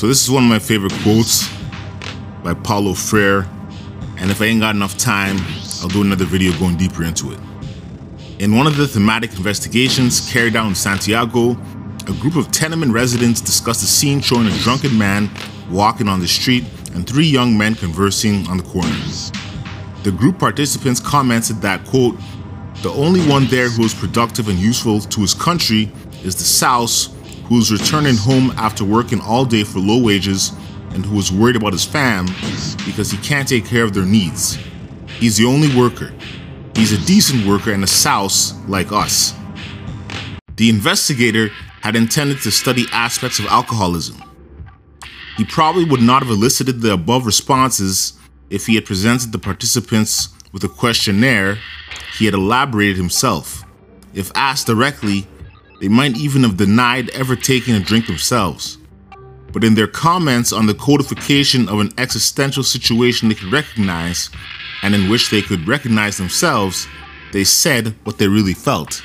So this is one of my favorite quotes by Paulo Freire. And if I ain't got enough time, I'll do another video going deeper into it. In one of the thematic investigations carried out in Santiago, a group of tenement residents discussed a scene showing a drunken man walking on the street and three young men conversing on the corner. The group participants commented that, quote, the only one there who is productive and useful to his country is the Souse, who is returning home after working all day for low wages and who is worried about his fam because he can't take care of their needs. He's the only worker. He's a decent worker and a souse like us. The investigator had intended to study aspects of alcoholism. He probably would not have elicited the above responses if he had presented the participants with a questionnaire he had elaborated himself. If asked directly, they might even have denied ever taking a drink themselves. But in their comments on the codification of an existential situation they could recognize, and in which they could recognize themselves, they said what they really felt.